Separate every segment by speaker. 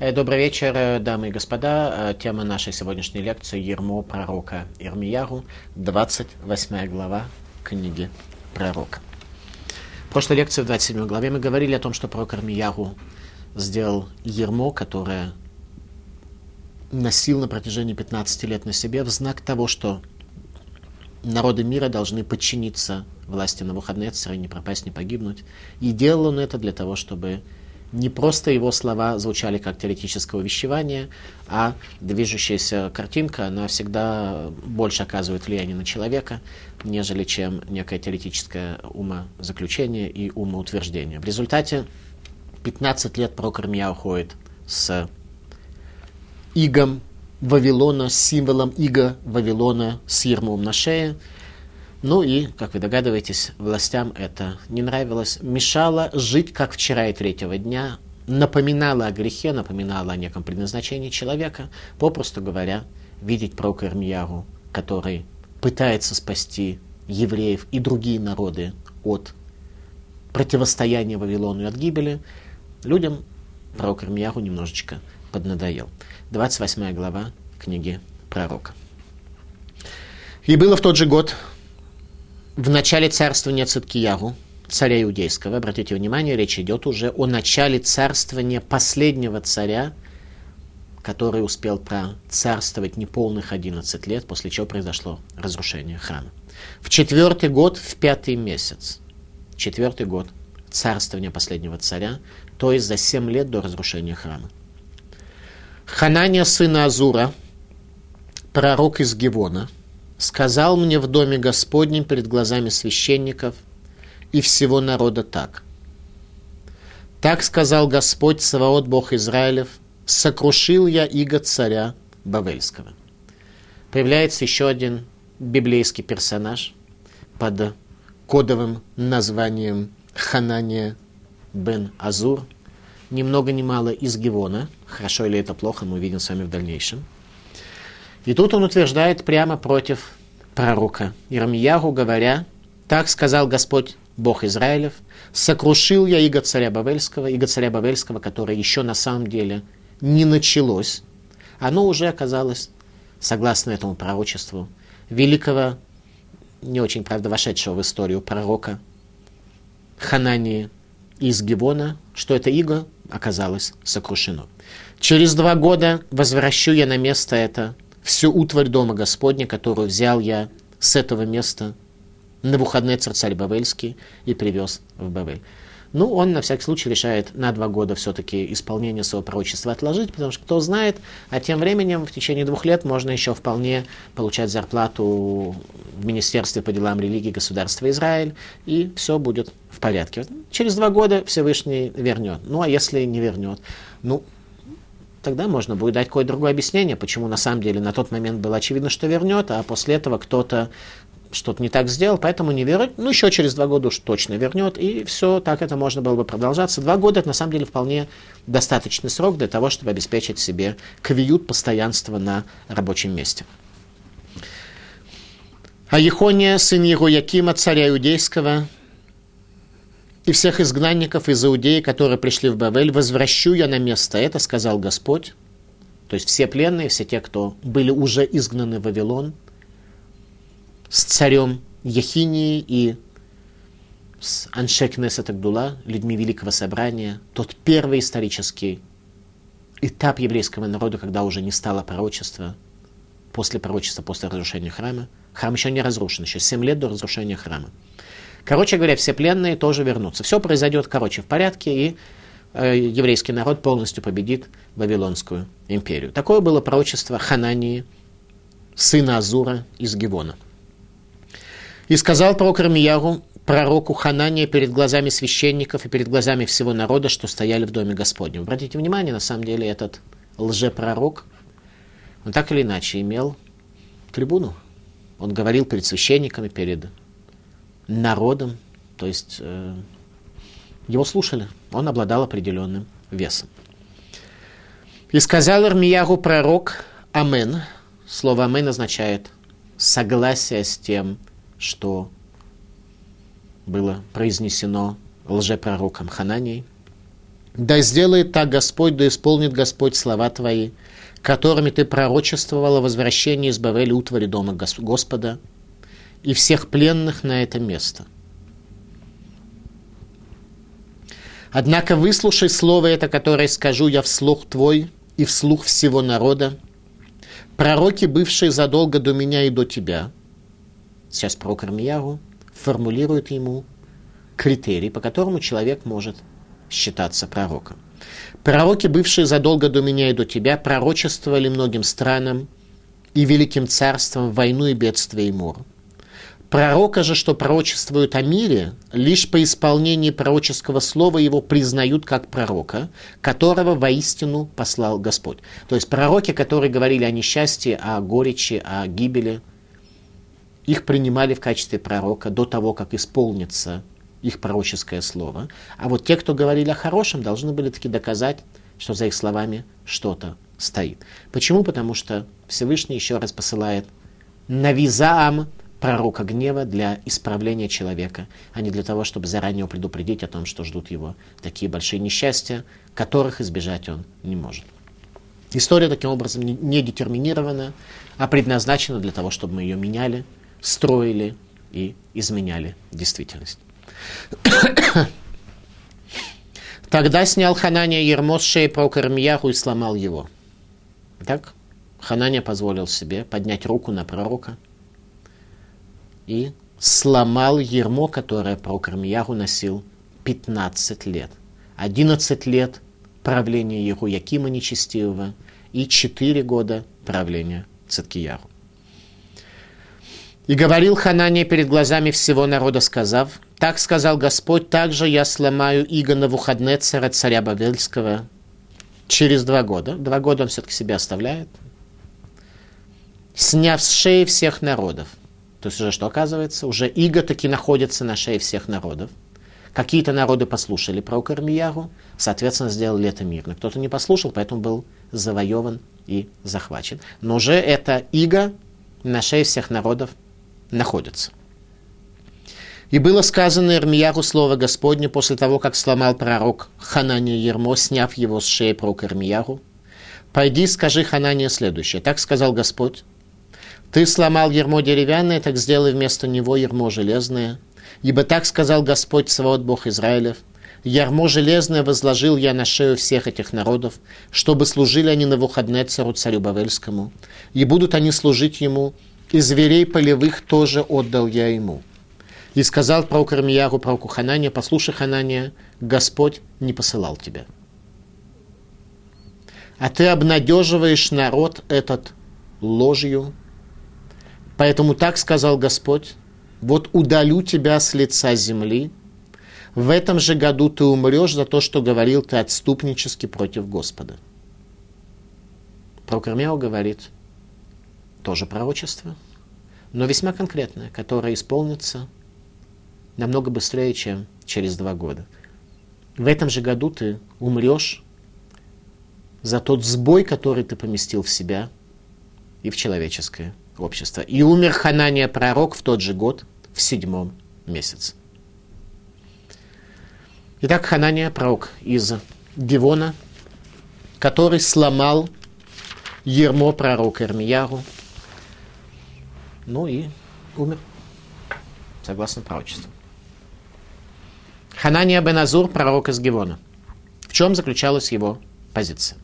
Speaker 1: Э, Добрый вечер, э, дамы и господа. Э, Тема нашей сегодняшней лекции «Ермо пророка Ирмияру», 28 глава книги пророка. В прошлой лекции, в 27 главе, мы говорили о том, что пророк Ирмияру сделал ермо, которое носил на протяжении 15 лет на себе в знак того, что народы мира должны подчиниться власти на выходные царя, не пропасть, не погибнуть. И делал он это для того, чтобы не просто его слова звучали как теоретическое увещевание, а движущаяся картинка, она всегда больше оказывает влияние на человека, нежели чем некое теоретическое умозаключение и умоутверждение. В результате 15 лет пророк Ирмия уходит с игом Вавилона, с символом иго Вавилона с ермом на шее, ну и, как вы догадываетесь, властям это не нравилось, мешало жить как вчера и третьего дня, напоминало о грехе, напоминало о неком предназначении человека, попросту говоря, видеть пророка Ирмияру, который пытается спасти евреев и другие народы от противостояния Вавилону и от гибели, людям пророк Ирмияру немножечко поднадоел. 28 глава книги пророка. И было в тот же год, в начале царствования Циткиягу, царя иудейского, обратите внимание, речь идет уже о начале царствования последнего царя, который успел процарствовать неполных 11 лет, после чего произошло разрушение храма. В четвертый год, в пятый месяц, четвертый год царствования последнего царя, то есть за 7 лет до разрушения храма. Ханания сына Азура, пророк из Гевона – сказал мне в доме Господнем перед глазами священников и всего народа так. Так сказал Господь Саваот Бог Израилев, сокрушил я иго царя Бавельского. Появляется еще один библейский персонаж под кодовым названием Ханания бен Азур, ни много ни мало из Гевона, хорошо или это плохо, мы увидим с вами в дальнейшем – и тут он утверждает прямо против пророка Ирмиягу, говоря, так сказал Господь Бог Израилев, сокрушил я иго царя Бавельского, иго царя Бавельского, которое еще на самом деле не началось, оно уже оказалось, согласно этому пророчеству, великого, не очень, правда, вошедшего в историю пророка Ханании из Гивона, что это иго оказалось сокрушено. Через два года возвращу я на место это всю утварь дома Господня, которую взял я с этого места на выходные царь Бавельский и привез в Бавель. Ну, он на всякий случай решает на два года все-таки исполнение своего пророчества отложить, потому что кто знает, а тем временем в течение двух лет можно еще вполне получать зарплату в Министерстве по делам религии государства Израиль, и все будет в порядке. Через два года Всевышний вернет. Ну, а если не вернет? Ну, тогда можно будет дать какое-то другое объяснение, почему на самом деле на тот момент было очевидно, что вернет, а после этого кто-то что-то не так сделал, поэтому не вернет. Ну, еще через два года уж точно вернет, и все, так это можно было бы продолжаться. Два года это на самом деле вполне достаточный срок для того, чтобы обеспечить себе квиют постоянства на рабочем месте. А Ехония, сын Якима, царя иудейского, и всех изгнанников из Иудеи, которые пришли в Бавель, возвращу я на место это, сказал Господь. То есть все пленные, все те, кто были уже изгнаны в Вавилон, с царем Яхинии и с Аншек Несет людьми Великого Собрания, тот первый исторический этап еврейского народа, когда уже не стало пророчества, после пророчества, после разрушения храма. Храм еще не разрушен, еще 7 лет до разрушения храма. Короче говоря, все пленные тоже вернутся. Все произойдет, короче, в порядке, и э, еврейский народ полностью победит Вавилонскую империю. Такое было пророчество Ханании, сына Азура из Гивона. И сказал пророк Рамияру, пророку Ханания перед глазами священников и перед глазами всего народа, что стояли в доме Господнем. Обратите внимание, на самом деле этот лжепророк, он так или иначе имел трибуну. Он говорил перед священниками, перед народом, то есть э, его слушали, он обладал определенным весом. И сказал Ирмиягу пророк Амен. Слово Амен означает согласие с тем, что было произнесено лжепророком Хананией. Да сделает так Господь, да исполнит Господь слова твои, которыми ты пророчествовал о возвращении из Бавеля утвари дома Господа и всех пленных на это место. Однако выслушай слово это, которое скажу я вслух твой и вслух всего народа, пророки, бывшие задолго до меня и до тебя. Сейчас пророк Армияру формулирует ему критерий, по которому человек может считаться пророком. Пророки, бывшие задолго до меня и до тебя, пророчествовали многим странам и великим царствам войну и бедствие и мор. Пророка же, что пророчествуют о мире, лишь по исполнении пророческого слова его признают как пророка, которого воистину послал Господь. То есть пророки, которые говорили о несчастье, о горечи, о гибели, их принимали в качестве пророка до того, как исполнится их пророческое слово. А вот те, кто говорили о хорошем, должны были таки доказать, что за их словами что-то стоит. Почему? Потому что Всевышний еще раз посылает навизаам пророка гнева для исправления человека, а не для того, чтобы заранее предупредить о том, что ждут его такие большие несчастья, которых избежать он не может. История таким образом не детерминирована, а предназначена для того, чтобы мы ее меняли, строили и изменяли действительность. Тогда снял Ханания ермо с шеи пророка и сломал его. Так Ханания позволил себе поднять руку на пророка и сломал ермо, которое пророк Ирмияху носил 15 лет. 11 лет правления Якима Нечестивого и 4 года правления Циткияру. И говорил Ханания перед глазами всего народа, сказав, «Так сказал Господь, также я сломаю Иго Навуходнецера, царя Бавельского, через два года». Два года он все-таки себя оставляет. Сняв с шеи всех народов. То есть уже что оказывается? Уже Иго таки находится на шее всех народов. Какие-то народы послушали про Кармияру, соответственно, сделали это мирно. Кто-то не послушал, поэтому был завоеван и захвачен. Но уже это Иго на шее всех народов находятся. И было сказано Ирмияру слово Господне после того, как сломал пророк Ханания Ермо, сняв его с шеи пророка Ирмияру. «Пойди, скажи Ханания следующее. Так сказал Господь. Ты сломал ермо деревянное, так сделай вместо него ермо железное. Ибо так сказал Господь Савод Бог Израилев. Ярмо железное возложил я на шею всех этих народов, чтобы служили они на выходные цару царю Бавельскому. И будут они служить ему и зверей полевых тоже отдал я ему. И сказал пророк Армияру, пророку Ханания, послушай, Ханания, Господь не посылал тебя. А ты обнадеживаешь народ этот ложью. Поэтому так сказал Господь, вот удалю тебя с лица земли, в этом же году ты умрешь за то, что говорил ты отступнически против Господа. Пророк Армияу говорит – тоже пророчество, но весьма конкретное, которое исполнится намного быстрее, чем через два года. В этом же году ты умрешь за тот сбой, который ты поместил в себя и в человеческое общество. И умер Ханания пророк в тот же год, в седьмом месяце. Итак, Ханания пророк из Дивона, который сломал ермо пророка Ирмияру, ну и умер, согласно пророчеству. Ханания бен Азур, пророк из Гевона. В чем заключалась его позиция?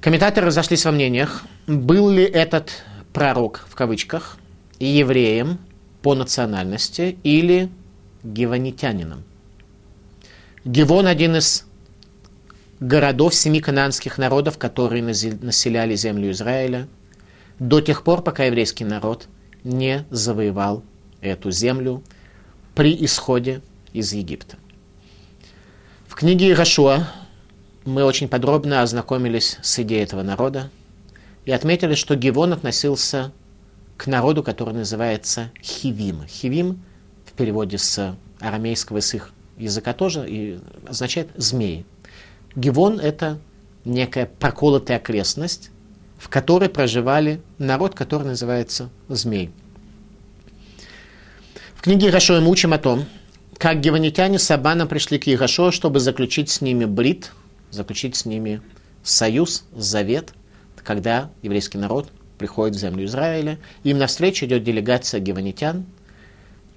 Speaker 1: Комментаторы разошлись во мнениях, был ли этот пророк, в кавычках, евреем по национальности или геванитянином. Гевон – один из городов семи кананских народов, которые населяли землю Израиля – до тех пор, пока еврейский народ не завоевал эту землю при исходе из Египта. В книге Ирашуа мы очень подробно ознакомились с идеей этого народа и отметили, что Гивон относился к народу, который называется Хивим. Хивим в переводе с арамейского с их языка тоже и означает змеи. Гивон – это некая проколотая окрестность, в которой проживали народ, который называется змей. В книге Рашой мы учим о том, как геванитяне с Абаном пришли к Егошо, чтобы заключить с ними брит, заключить с ними союз, завет, когда еврейский народ приходит в землю Израиля. Им навстречу идет делегация геванитян,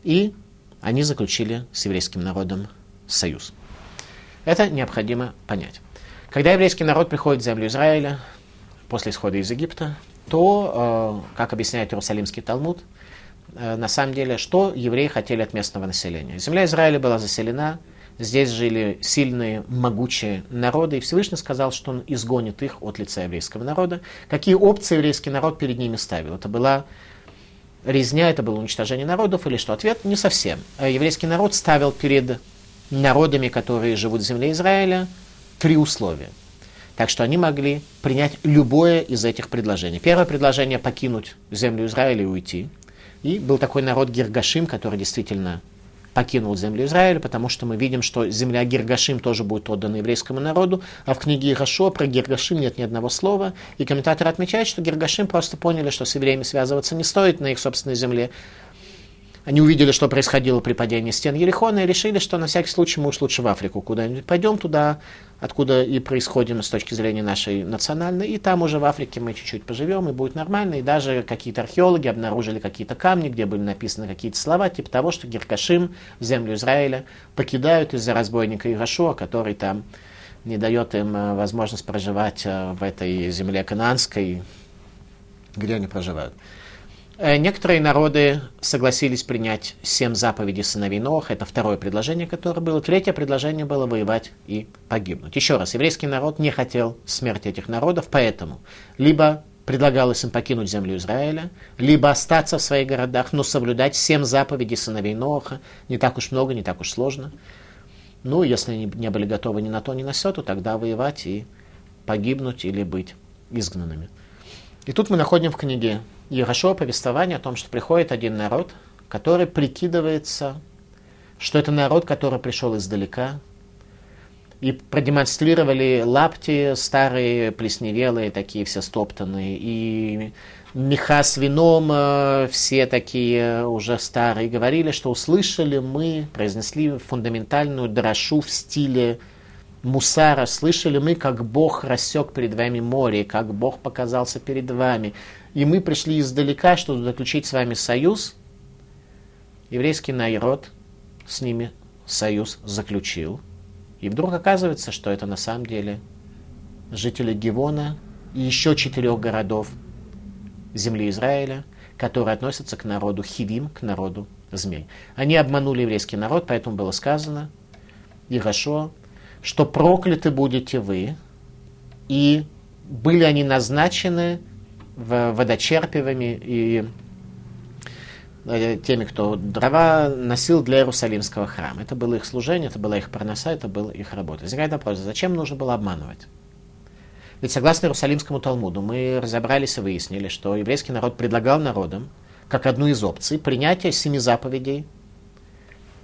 Speaker 1: и они заключили с еврейским народом союз. Это необходимо понять. Когда еврейский народ приходит в землю Израиля после исхода из Египта, то, э, как объясняет Иерусалимский Талмуд, э, на самом деле, что евреи хотели от местного населения. Земля Израиля была заселена, здесь жили сильные, могучие народы, и Всевышний сказал, что он изгонит их от лица еврейского народа. Какие опции еврейский народ перед ними ставил? Это была резня, это было уничтожение народов или что? Ответ не совсем. Э, еврейский народ ставил перед народами, которые живут в земле Израиля, три условия. Так что они могли принять любое из этих предложений. Первое предложение – покинуть землю Израиля и уйти. И был такой народ Гиргашим, который действительно покинул землю Израиля, потому что мы видим, что земля Гиргашим тоже будет отдана еврейскому народу, а в книге Ирашо про Гиргашим нет ни одного слова, и комментаторы отмечают, что Гиргашим просто поняли, что с евреями связываться не стоит на их собственной земле, они увидели, что происходило при падении стен Ерехона, и решили, что на всякий случай мы уж лучше в Африку куда-нибудь пойдем туда, откуда и происходим с точки зрения нашей национальной, и там уже в Африке мы чуть-чуть поживем, и будет нормально, и даже какие-то археологи обнаружили какие-то камни, где были написаны какие-то слова, типа того, что Геркашим, землю Израиля, покидают из-за разбойника Ирашуа, который там не дает им э, возможность проживать э, в этой земле кананской, где они проживают. Э, некоторые народы согласились принять семь заповедей сыновей Ноха. Это второе предложение, которое было. Третье предложение было воевать и погибнуть. Еще раз, еврейский народ не хотел смерти этих народов, поэтому либо предлагалось им покинуть землю Израиля, либо остаться в своих городах, но соблюдать семь заповедей сыновей Ноха. Не так уж много, не так уж сложно. Ну, если они не были готовы ни на то, ни на все, то тогда воевать и погибнуть или быть изгнанными. И тут мы находим в книге Ярошо повествование о том, что приходит один народ, который прикидывается, что это народ, который пришел издалека, и продемонстрировали лапти старые, плесневелые, такие все стоптанные, и меха с вином э, все такие уже старые, говорили, что услышали мы, произнесли фундаментальную дрошу в стиле Мусара, слышали мы, как Бог рассек перед вами море, как Бог показался перед вами, и мы пришли издалека, чтобы заключить с вами союз. Еврейский народ с ними союз заключил. И вдруг оказывается, что это на самом деле жители Гивона и еще четырех городов земли Израиля, которые относятся к народу Хивим, к народу змей. Они обманули еврейский народ, поэтому было сказано, и хорошо, что прокляты будете вы, и были они назначены водочерпивами и э, теми, кто дрова носил для Иерусалимского храма. Это было их служение, это была их парноса, это была их работа. Возникает вопрос, зачем нужно было обманывать? Ведь согласно Иерусалимскому Талмуду мы разобрались и выяснили, что еврейский народ предлагал народам, как одну из опций, принятие семи заповедей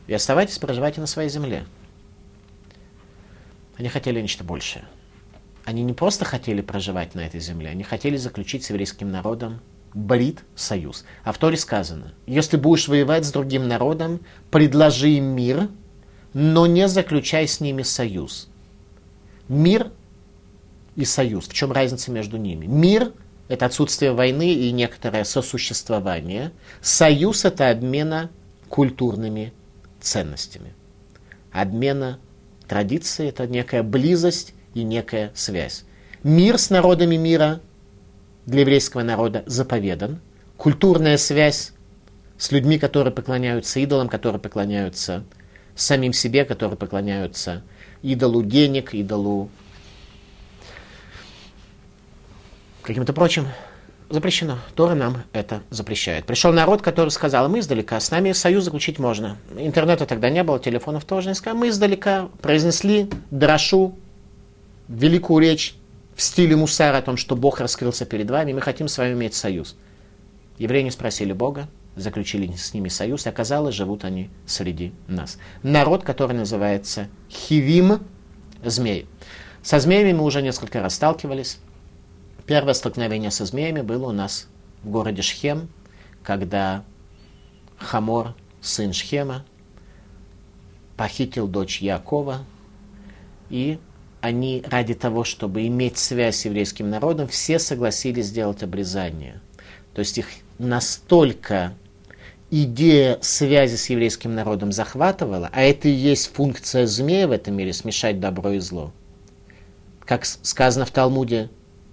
Speaker 1: и оставайтесь, проживайте на своей земле. Они хотели нечто большее – они не просто хотели проживать на этой земле, они хотели заключить с еврейским народом брит союз. А в Торе сказано, если будешь воевать с другим народом, предложи им мир, но не заключай с ними союз. Мир и союз. В чем разница между ними? Мир – это отсутствие войны и некоторое сосуществование. Союз – это обмена культурными ценностями. Обмена традицией – это некая близость и некая связь. Мир с народами мира для еврейского народа заповедан. Культурная связь с людьми, которые поклоняются идолам, которые поклоняются самим себе, которые поклоняются идолу денег, идолу каким-то прочим, запрещено. Тора нам это запрещает. Пришел народ, который сказал, мы издалека, с нами союз заключить можно. Интернета тогда не было, телефонов тоже не сказал. Мы издалека произнесли дрошу великую речь в стиле Мусара о том, что Бог раскрылся перед вами, мы хотим с вами иметь союз. Евреи не спросили Бога, заключили с ними союз, и оказалось, живут они среди нас. Народ, который называется Хивим, змей. Со змеями мы уже несколько раз сталкивались. Первое столкновение со змеями было у нас в городе Шхем, когда Хамор, сын Шхема, похитил дочь Якова, и они ради того, чтобы иметь связь с еврейским народом, все согласились сделать обрезание. То есть их настолько идея связи с еврейским народом захватывала, а это и есть функция змея в этом мире, смешать добро и зло. Как сказано в Талмуде,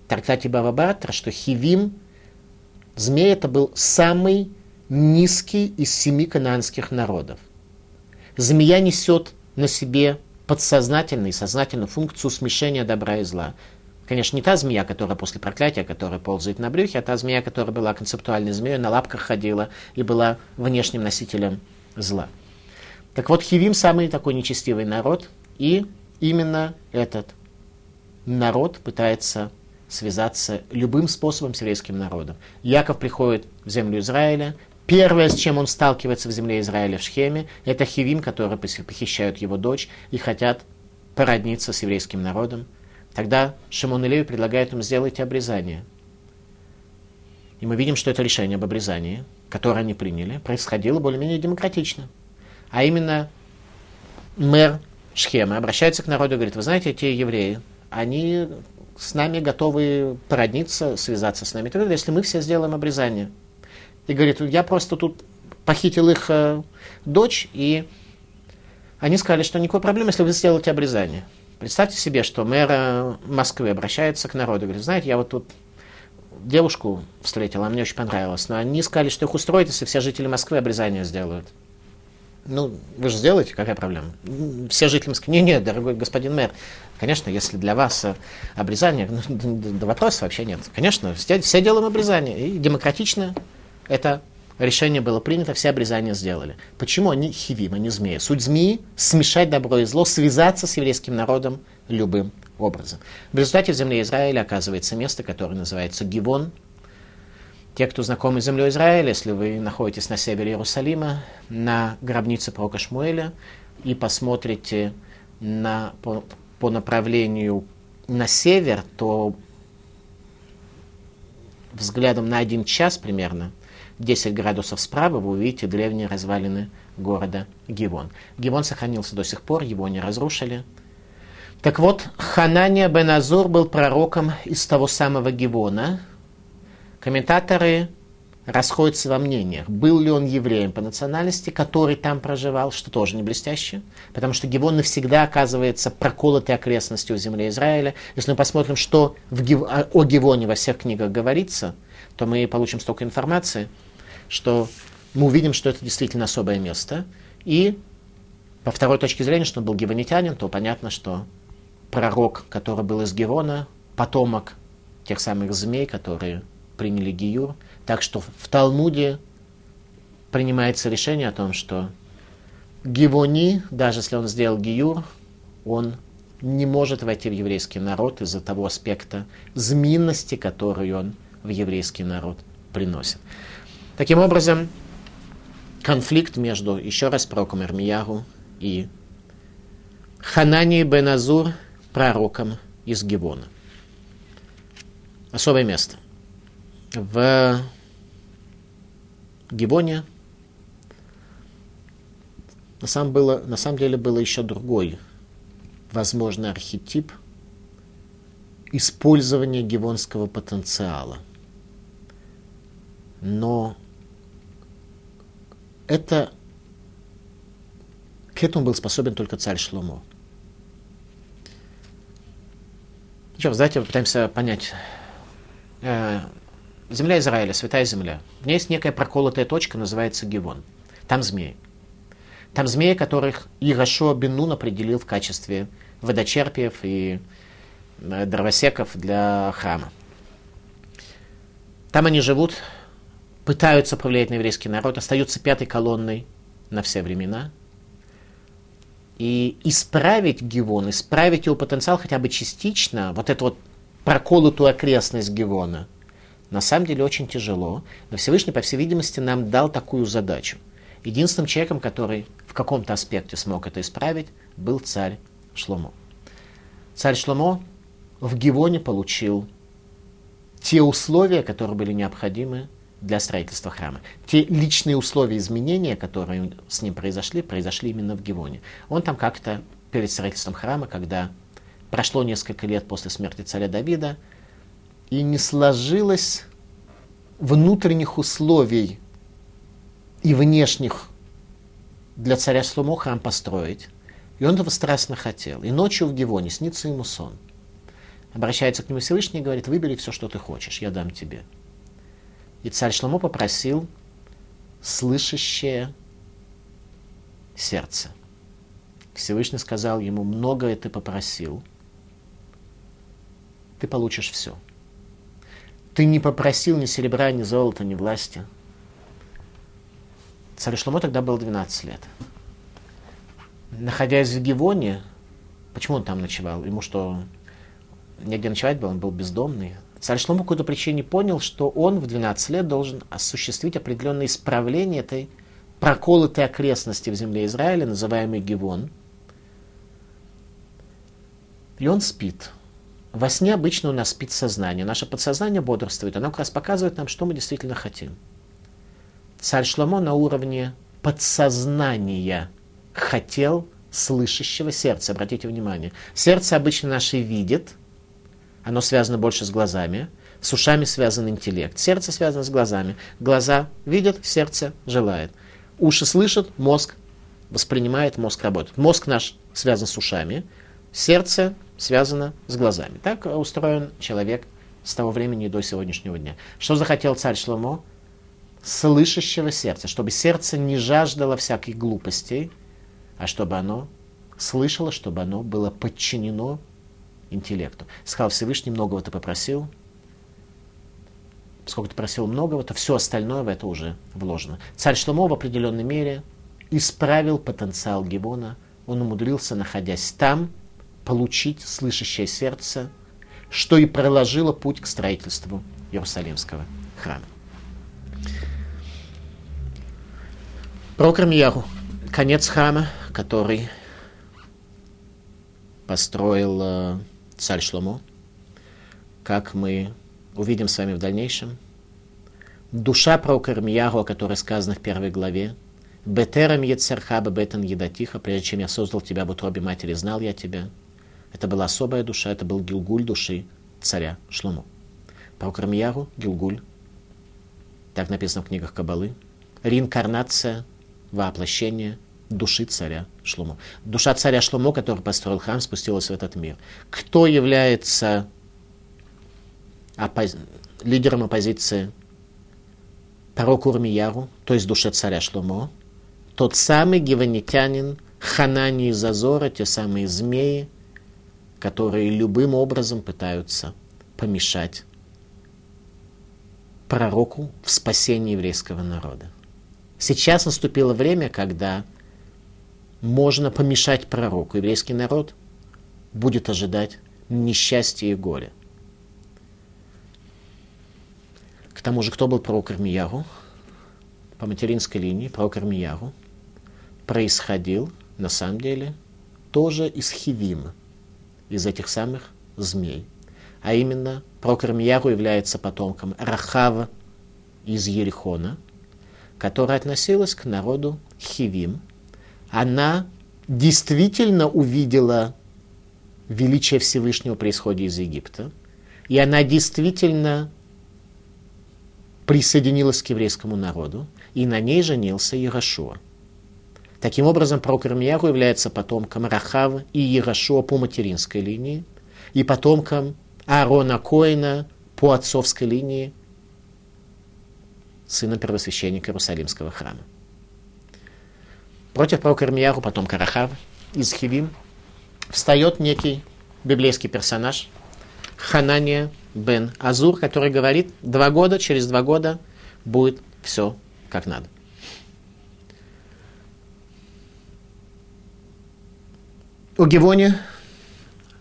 Speaker 1: трактате Бавабатра, что Хивим, змей это был самый низкий из семи кананских народов. Змея несет на себе подсознательную и сознательную функцию смешения добра и зла. Конечно, не та змея, которая после проклятия, которая ползает на брюхе, а та змея, которая была концептуальной змеей, на лапках ходила и была внешним носителем зла. Так вот, Хивим самый такой нечестивый народ, и именно этот народ пытается связаться любым способом с еврейским народом. Яков приходит в землю Израиля, Первое, с чем он сталкивается в земле Израиля в Шхеме, это хивим, которые похищают его дочь и хотят породниться с еврейским народом. Тогда Шимон и Леви предлагают им сделать обрезание. И мы видим, что это решение об обрезании, которое они приняли, происходило более-менее демократично. А именно мэр Шхема обращается к народу и говорит, вы знаете, эти евреи, они с нами готовы породниться, связаться с нами, если мы все сделаем обрезание – и говорит, я просто тут похитил их э, дочь, и они сказали, что никакой проблемы, если вы сделаете обрезание. Представьте себе, что мэр Москвы обращается к народу, говорит, знаете, я вот тут девушку встретил, она мне очень понравилась, но они сказали, что их устроит, если все жители Москвы обрезание сделают. Ну, вы же сделаете, какая проблема? Все жители Москвы, не, нет, дорогой господин мэр, конечно, если для вас э, обрезание, ну, вопроса вообще нет. Конечно, все, все делаем обрезание, и демократично это решение было принято, все обрезания сделали. Почему они хивим, они змеи? Суть змеи – смешать добро и зло, связаться с еврейским народом любым образом. В результате в земле Израиля оказывается место, которое называется Гивон. Те, кто знакомы с землей Израиля, если вы находитесь на севере Иерусалима, на гробнице пророка Шмуэля, и посмотрите на, по, по направлению на север, то взглядом на один час примерно 10 градусов справа вы увидите древние развалины города Гивон. Гивон сохранился до сих пор, его не разрушили. Так вот, Ханания бен Азур был пророком из того самого Гивона. Комментаторы расходятся во мнениях, был ли он евреем по национальности, который там проживал, что тоже не блестяще, потому что Гивон навсегда оказывается проколотой окрестностью в земле Израиля. Если мы посмотрим, что в Гив... о Гивоне во всех книгах говорится, то мы получим столько информации – что мы увидим, что это действительно особое место. И по второй точке зрения, что он был гивонитянин, то понятно, что пророк, который был из Гевона, потомок тех самых змей, которые приняли Гиюр. Так что в Талмуде принимается решение о том, что Гивони, даже если он сделал Гиюр, он не может войти в еврейский народ из-за того аспекта зминности, которую он в еврейский народ приносит. Таким образом, конфликт между, еще раз, пророком Ирмиягу и Ханани бен Азур, пророком из Гивона. Особое место. В Гивоне на самом, было, на самом деле было еще другой возможный архетип использования гивонского потенциала. Но это к этому был способен только царь Шломо. Что, давайте попытаемся понять. Э, земля Израиля, святая земля. В ней есть некая проколотая точка, называется Гивон. Там змеи. Там змеи, которых Ирашо Бенун определил в качестве водочерпиев и э, дровосеков для храма. Там они живут, пытаются повлиять на еврейский народ, остаются пятой колонной на все времена. И исправить Гивон, исправить его потенциал хотя бы частично, вот эту вот проколотую окрестность Гивона, на самом деле очень тяжело. Но Всевышний, по всей видимости, нам дал такую задачу. Единственным человеком, который в каком-то аспекте смог это исправить, был царь Шломо. Царь Шломо в Гивоне получил те условия, которые были необходимы для строительства храма. Те личные условия изменения, которые с ним произошли, произошли именно в Гивоне. Он там как-то перед строительством храма, когда прошло несколько лет после смерти царя Давида, и не сложилось внутренних условий и внешних для царя Шломо храм построить. И он этого страстно хотел. И ночью в Гивоне снится ему сон. Обращается к нему Всевышний и говорит, выбери все, что ты хочешь, я дам тебе. И царь Шломо попросил слышащее сердце. Всевышний сказал ему, многое ты попросил, ты получишь все. Ты не попросил ни серебра, ни золота, ни власти. Царь Шломо тогда был 12 лет. Находясь в Гивоне, почему он там ночевал? Ему что, негде ночевать был, он был бездомный. Царь Шломо по какой-то причине понял, что он в 12 лет должен осуществить определенное исправление этой проколотой окрестности в земле Израиля, называемой Гивон. И он спит. Во сне обычно у нас спит сознание. Наше подсознание бодрствует. Оно как раз показывает нам, что мы действительно хотим. Царь Шломо на уровне подсознания хотел слышащего сердца. Обратите внимание. Сердце обычно наше видит, оно связано больше с глазами. С ушами связан интеллект. Сердце связано с глазами. Глаза видят, сердце желает. Уши слышат, мозг воспринимает, мозг работает. Мозг наш связан с ушами, сердце связано с глазами. Так устроен человек с того времени до сегодняшнего дня. Что захотел царь Шломо? Слышащего сердца, чтобы сердце не жаждало всяких глупостей, а чтобы оно слышало, чтобы оно было подчинено интеллекту. Сказал Всевышний, многого ты попросил, сколько ты просил многого, то все остальное в это уже вложено. Царь Шломо в определенной мере исправил потенциал Гивона. Он умудрился, находясь там, получить слышащее сердце, что и проложило путь к строительству Иерусалимского храма. Про Крамьяру. Конец храма, который построил э, царь Шломо, как мы увидим с вами в дальнейшем. Душа пророка Ирмияру, о которой сказано в первой главе, «Бетерам ецерхаба бетан едатиха, прежде чем я создал тебя в утробе матери, знал я тебя». Это была особая душа, это был Гилгуль души царя Шлому. Пророк Ирмияру, Гилгуль, так написано в книгах Кабалы, реинкарнация, воплощение души царя Шломо. Душа царя Шломо, который построил храм, спустилась в этот мир. Кто является оппози... лидером оппозиции пророку Урмияру, то есть душе царя Шломо? Тот самый гиванитянин Ханани из Азора, те самые змеи, которые любым образом пытаются помешать пророку в спасении еврейского народа. Сейчас наступило время, когда можно помешать пророку. Еврейский народ будет ожидать несчастья и горя. К тому же, кто был пророк Ирмияру? По материнской линии пророк Ирмияру происходил, на самом деле, тоже из Хивима, из этих самых змей. А именно, пророк Ирмияру является потомком Рахава из Ерихона, которая относилась к народу Хивим – она действительно увидела величие Всевышнего при исходе из Египта, и она действительно присоединилась к еврейскому народу, и на ней женился Ярошуа. Таким образом, пророк Ирмияру является потомком Рахава и Ярошуа по материнской линии, и потомком Аарона Коина по отцовской линии, сына первосвященника Иерусалимского храма. Против пророка Ирмияру, потом Карахав из Хивим, встает некий библейский персонаж, Ханания бен Азур, который говорит, два года, через два года будет все как надо. У Гевоне,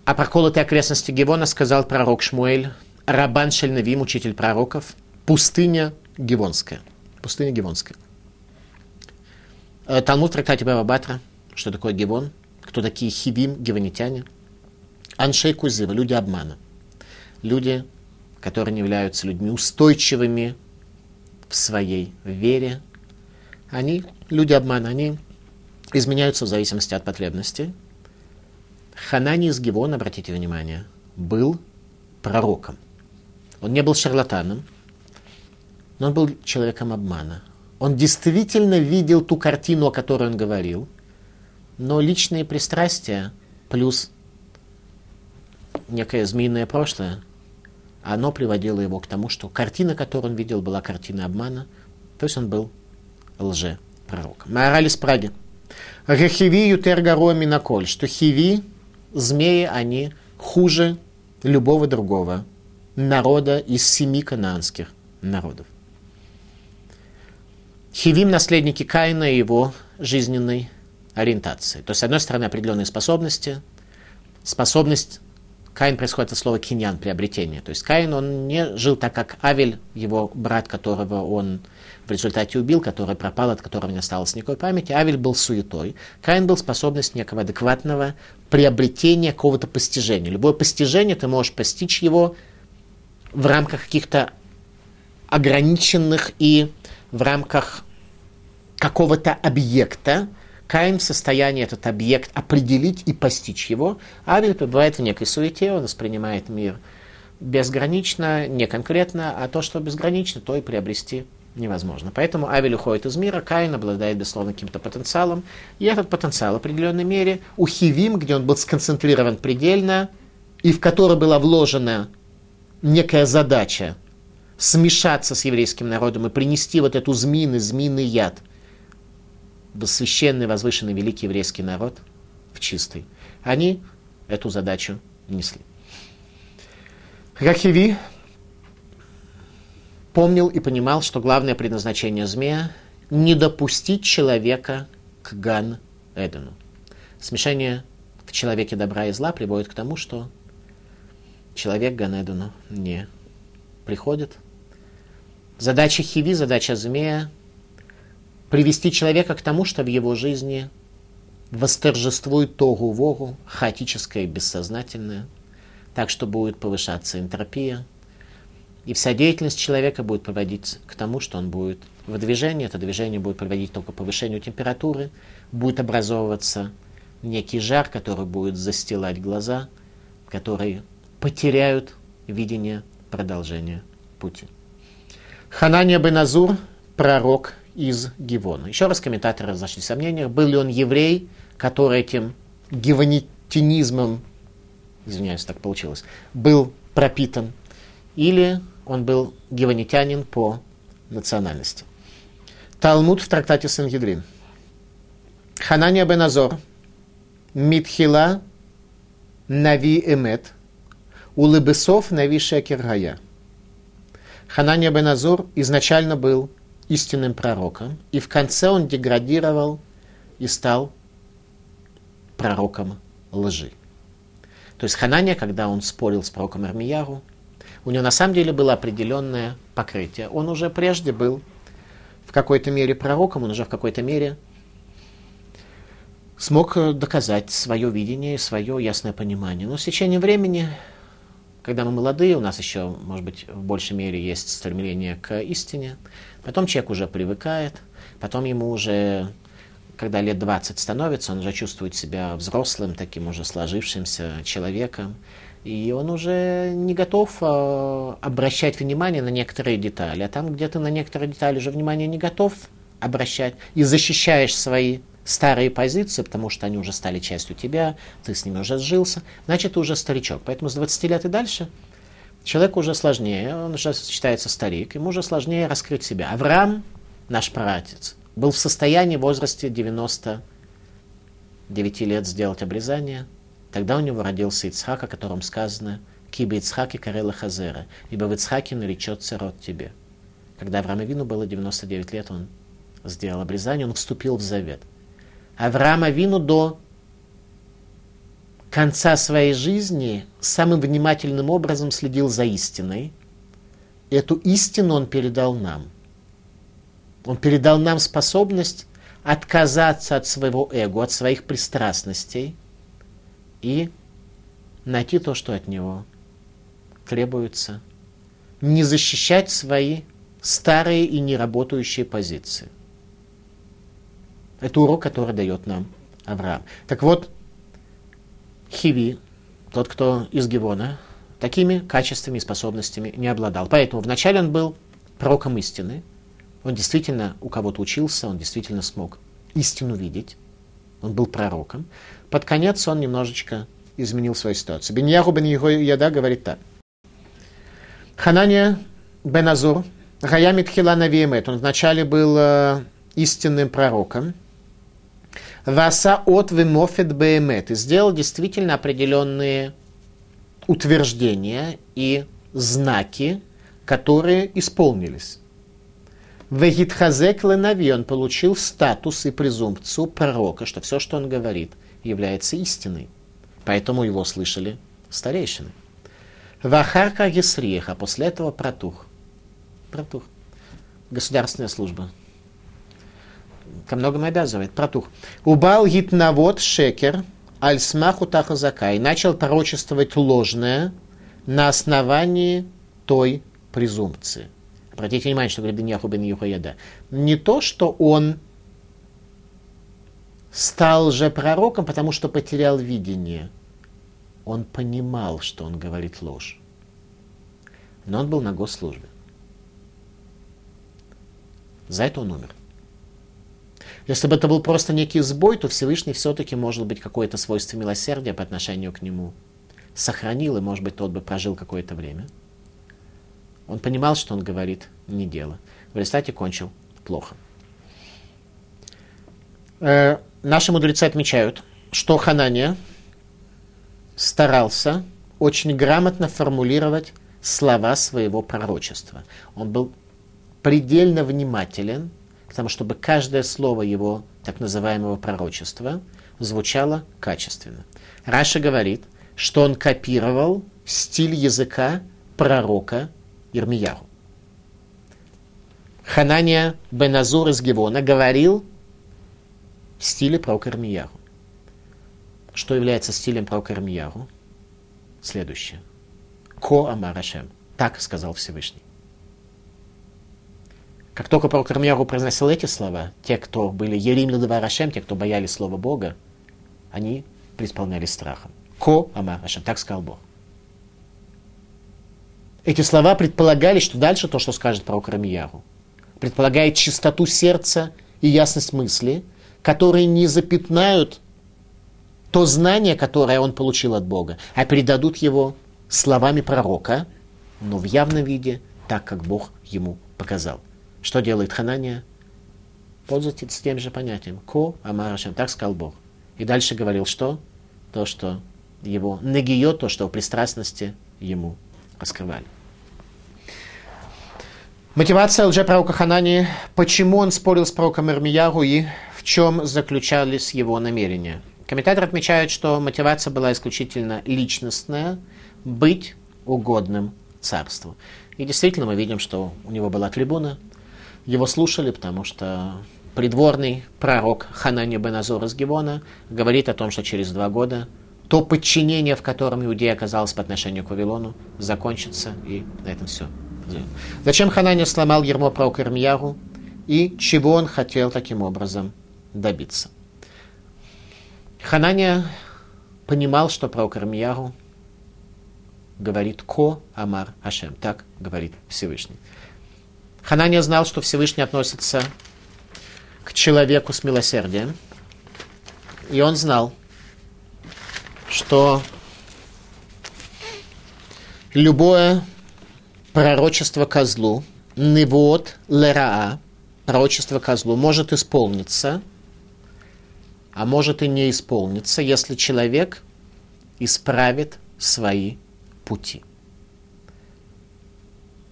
Speaker 1: о проколотой окрестности Гевона сказал пророк Шмуэль, Рабан Шельнавим, учитель пророков, пустыня Гевонская. Пустыня Гевонская. Э, Талмуд в трактате Баба Батра, что такое Гевон, кто такие хибим, гевонитяне. Аншей Кузыва, люди обмана. Люди, которые не являются людьми устойчивыми в своей вере. Они, люди обмана, они изменяются в зависимости от потребностей. Ханани из Гивона, обратите внимание, был пророком. Он не был шарлатаном, но он был человеком обмана. Он действительно видел ту картину, о которой он говорил, но личные пристрастия плюс некое змеиное прошлое, оно приводило его к тому, что картина, которую он видел, была картина обмана, то есть он был лже-пророк. Маораль из Праги. Рехиви ютер гароми на коль, что хиви, змеи, они хуже любого другого народа из семи кананских народов. Хивим – наследники Каина и его жизненной ориентации. То есть, с одной стороны, определенные способности. Способность Каин происходит от слова киньян, приобретение. То есть Каин, он не жил так, как Авель, его брат, которого он в результате убил, который пропал, от которого не осталось никакой памяти. Авель был суетой. Каин был способность некого адекватного приобретения какого-то постижения. Любое постижение, ты можешь постичь его в рамках каких-то ограниченных и в рамках какого-то объекта, Каин в состоянии этот объект определить и постичь его. Авель пребывает в некой суете, он воспринимает мир безгранично, не конкретно, а то, что безгранично, то и приобрести невозможно. Поэтому Авель уходит из мира, Каин обладает, безусловно, каким-то потенциалом, и этот потенциал в определенной мере у Хивим, где он был сконцентрирован предельно, и в который была вложена некая задача смешаться с еврейским народом и принести вот эту змеиный, змеиный яд священный, возвышенный, великий еврейский народ, в чистый. Они эту задачу несли. Рахиви помнил и понимал, что главное предназначение змея – не допустить человека к Ган Эдену. Смешение в человеке добра и зла приводит к тому, что человек к Ган Эдену не приходит – Задача хиви, задача змея – привести человека к тому, что в его жизни восторжествует тогу-вогу, хаотическое и бессознательное, так что будет повышаться энтропия, и вся деятельность человека будет приводить к тому, что он будет в движении, это движение будет приводить только повышению температуры, будет образовываться некий жар, который будет застилать глаза, которые потеряют видение продолжения пути. Ханания бен Азур, пророк из Гивона. Еще раз комментаторы разошлись в сомнениях, был ли он еврей, который этим гивонитинизмом, извиняюсь, так получилось, был пропитан, или он был гивонитянин по национальности. Талмуд в трактате Сангедрин. Ханания бен Азор, Митхила, Нави Эмет, Улыбесов Нави Шекер Гая – Ханания бен изначально был истинным пророком, и в конце он деградировал и стал пророком лжи. То есть Ханания, когда он спорил с пророком Армияру, у него на самом деле было определенное покрытие. Он уже прежде был в какой-то мере пророком, он уже в какой-то мере смог доказать свое видение, свое ясное понимание. Но с течением времени когда мы молодые, у нас еще, может быть, в большей мере есть стремление к истине. Потом человек уже привыкает, потом ему уже, когда лет 20 становится, он уже чувствует себя взрослым, таким уже сложившимся человеком. И он уже не готов э, обращать внимание на некоторые детали. А там, где ты на некоторые детали уже внимание не готов обращать и защищаешь свои старые позиции, потому что они уже стали частью тебя, ты с ними уже сжился, значит, ты уже старичок. Поэтому с 20 лет и дальше человеку уже сложнее, он уже считается старик, ему уже сложнее раскрыть себя. Авраам, наш праотец, был в состоянии в возрасте 99 лет сделать обрезание. Тогда у него родился Ицхак, о котором сказано «Киба Ицхаки Карела Хазера», ибо в Ицхаке наречется род тебе. Когда Аврааму Вину было 99 лет, он сделал обрезание, он вступил в завет – Авраама Вину до конца своей жизни самым внимательным образом следил за истиной. Эту истину он передал нам. Он передал нам способность отказаться от своего эго, от своих пристрастностей и найти то, что от него требуется. Не защищать свои старые и неработающие позиции. Это урок, который дает нам Авраам. Так вот, Хиви, тот, кто из Гевона, такими качествами и способностями не обладал. Поэтому вначале он был пророком истины, он действительно у кого-то учился, он действительно смог истину видеть, он был пророком. Под конец он немножечко изменил свою ситуацию. Беньяху бен Яда говорит так. Ханания бен Азур, Гаямит Хилана Виемет, он вначале был э, истинным пророком, Васа от вимофет беемет. И сделал действительно определенные утверждения и знаки, которые исполнились. Вегитхазек ленави, он получил статус и презумпцию пророка, что все, что он говорит, является истиной. Поэтому его слышали старейшины. Вахарка Гесриеха, после этого протух. Протух. Государственная служба ко многому обязывает, протух. Убал гитнавод шекер альсмаху тахазака и начал пророчествовать ложное на основании той презумпции. Обратите внимание, что говорит Беньяху бен Юхаяда. Не то, что он стал же пророком, потому что потерял видение. Он понимал, что он говорит ложь. Но он был на госслужбе. За это он умер. Если бы это был просто некий сбой, то Всевышний все-таки, может быть, какое-то свойство милосердия по отношению к нему сохранил, и, может быть, тот бы прожил какое-то время. Он понимал, что он говорит не дело. В результате кончил плохо. Э, наши мудрецы отмечают, что Ханания старался очень грамотно формулировать слова своего пророчества. Он был предельно внимателен тому, чтобы каждое слово его так называемого пророчества звучало качественно. Раша говорит, что он копировал стиль языка пророка Ирмияру. Ханания Беназур из Гевона говорил в стиле пророка Ирмияру. Что является стилем пророка Ирмияру? Следующее. Ко Амарашем. Так сказал Всевышний. Как только пророк Ирмияру произносил эти слова, те, кто были Ерим Рашем, те, кто боялись слова Бога, они преисполнялись страхом. Ко Амар Ашем, так сказал Бог. Эти слова предполагали, что дальше то, что скажет пророк Рамияру, предполагает чистоту сердца и ясность мысли, которые не запятнают то знание, которое он получил от Бога, а передадут его словами пророка, но в явном виде, так как Бог ему показал. Что делает Ханания? Пользуется тем же понятием. Ко Амарашем. Так сказал Бог. И дальше говорил что? То, что его негио, то, что в пристрастности ему раскрывали. Мотивация лжепророка Ханани, почему он спорил с пророком Ирмияру и в чем заключались его намерения. Комментаторы отмечают, что мотивация была исключительно личностная, быть угодным царству. И действительно мы видим, что у него была трибуна, его слушали, потому что придворный пророк Ханани бен Азор из Гивона говорит о том, что через два года то подчинение, в котором Иудея оказалась по отношению к Вавилону, закончится, и на этом все. Зачем Ханани сломал ермо пророка Ирмияру, и чего он хотел таким образом добиться? Ханания понимал, что пророк Ирмияру говорит «Ко Амар Ашем», так говорит Всевышний. Ханания знал, что Всевышний относится к человеку с милосердием. И он знал, что любое пророчество козлу, невод лераа, пророчество козлу, может исполниться, а может и не исполниться, если человек исправит свои пути.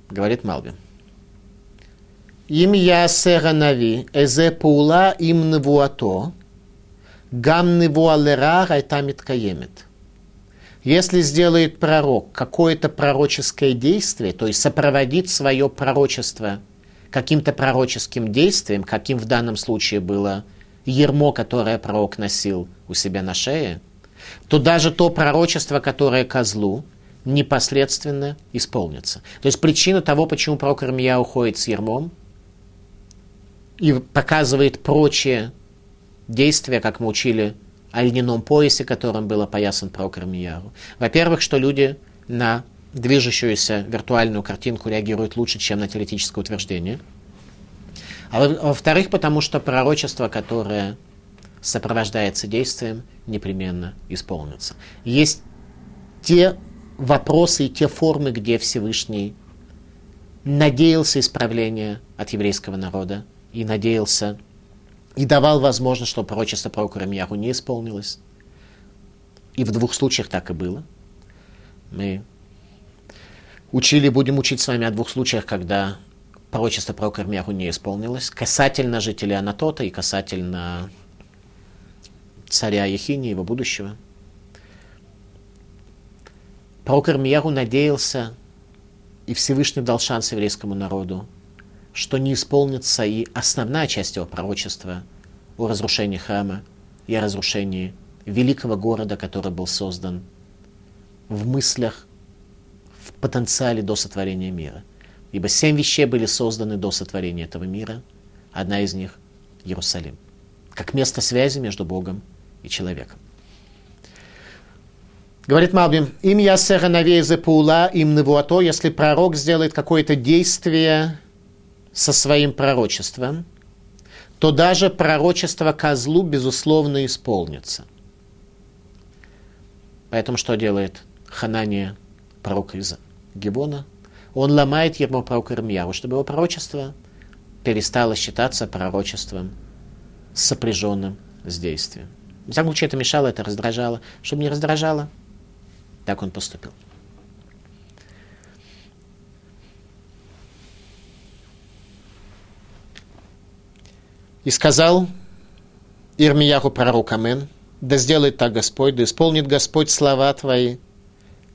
Speaker 1: Говорит Малбин. אם יעשה הנביא איזה פעולה עם נבואתו, גם נבואה לרע הייתה מתקיימת. Если сделает пророк какое-то пророческое действие, то есть сопроводит свое пророчество каким-то пророческим действием, каким в данном случае было ермо, которое пророк носил у себя на шее, то даже то пророчество, которое козлу, непосредственно исполнится. То есть причина того, почему пророк Ирмия уходит с ермом и показывает прочие действия, как мы учили о льняном поясе, которым был опоясан пророк Ирмияру. Во-первых, что люди на движущуюся виртуальную картинку реагируют лучше, чем на теоретическое утверждение. А во-вторых, потому что пророчество, которое сопровождается действием, непременно исполнится. Есть те вопросы и те формы, где Всевышний надеялся исправления от еврейского народа и надеялся и давал возможность, что пророчество про Рамьяху не исполнилось. И в двух случаях так и было. Мы учили, будем учить с вами о двух случаях, когда пророчество про Кармяху не исполнилось. Касательно жителей Анатота и касательно царя Ехини, его будущего. Пророк Ирмияру надеялся, и Всевышний дал шанс еврейскому народу, что не исполнится и основная часть его пророчества о разрушении храма и о разрушении великого города, который был создан в мыслях, в потенциале до сотворения мира. Ибо семь вещей были созданы до сотворения этого мира. Одна из них – Иерусалим. Как место связи между Богом и человеком. Говорит Малбим, им ясера навезе паула, им невуато, если пророк сделает какое-то действие со своим пророчеством, то даже пророчество козлу, безусловно, исполнится. Поэтому что делает Ханания, пророк из Гибона? Он ломает ему пророка Ирмьяву, чтобы его пророчество перестало считаться пророчеством, сопряженным с действием. В всяком случае, это мешало, это раздражало. Чтобы не раздражало, так он поступил. И сказал Ирмияху пророк Амен, да сделает так Господь, да исполнит Господь слова твои,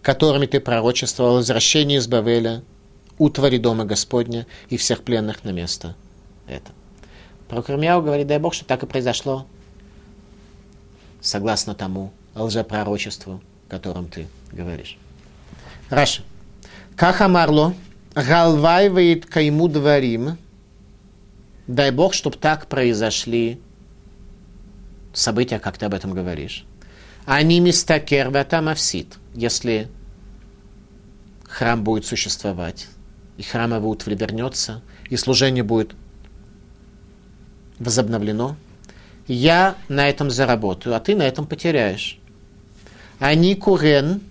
Speaker 1: которыми ты пророчествовал возвращение из Бавеля, утвари дома Господня и всех пленных на место это. Пророк Ирмияу говорит, дай Бог, что так и произошло, согласно тому лжепророчеству, о котором ты говоришь. Раша. Кахамарло, галвай вейт кайму дворим, дай Бог, чтобы так произошли события, как ты об этом говоришь. Они места керва там авсит, если храм будет существовать, и храм его вернется, и служение будет возобновлено, я на этом заработаю, а ты на этом потеряешь. Они курен,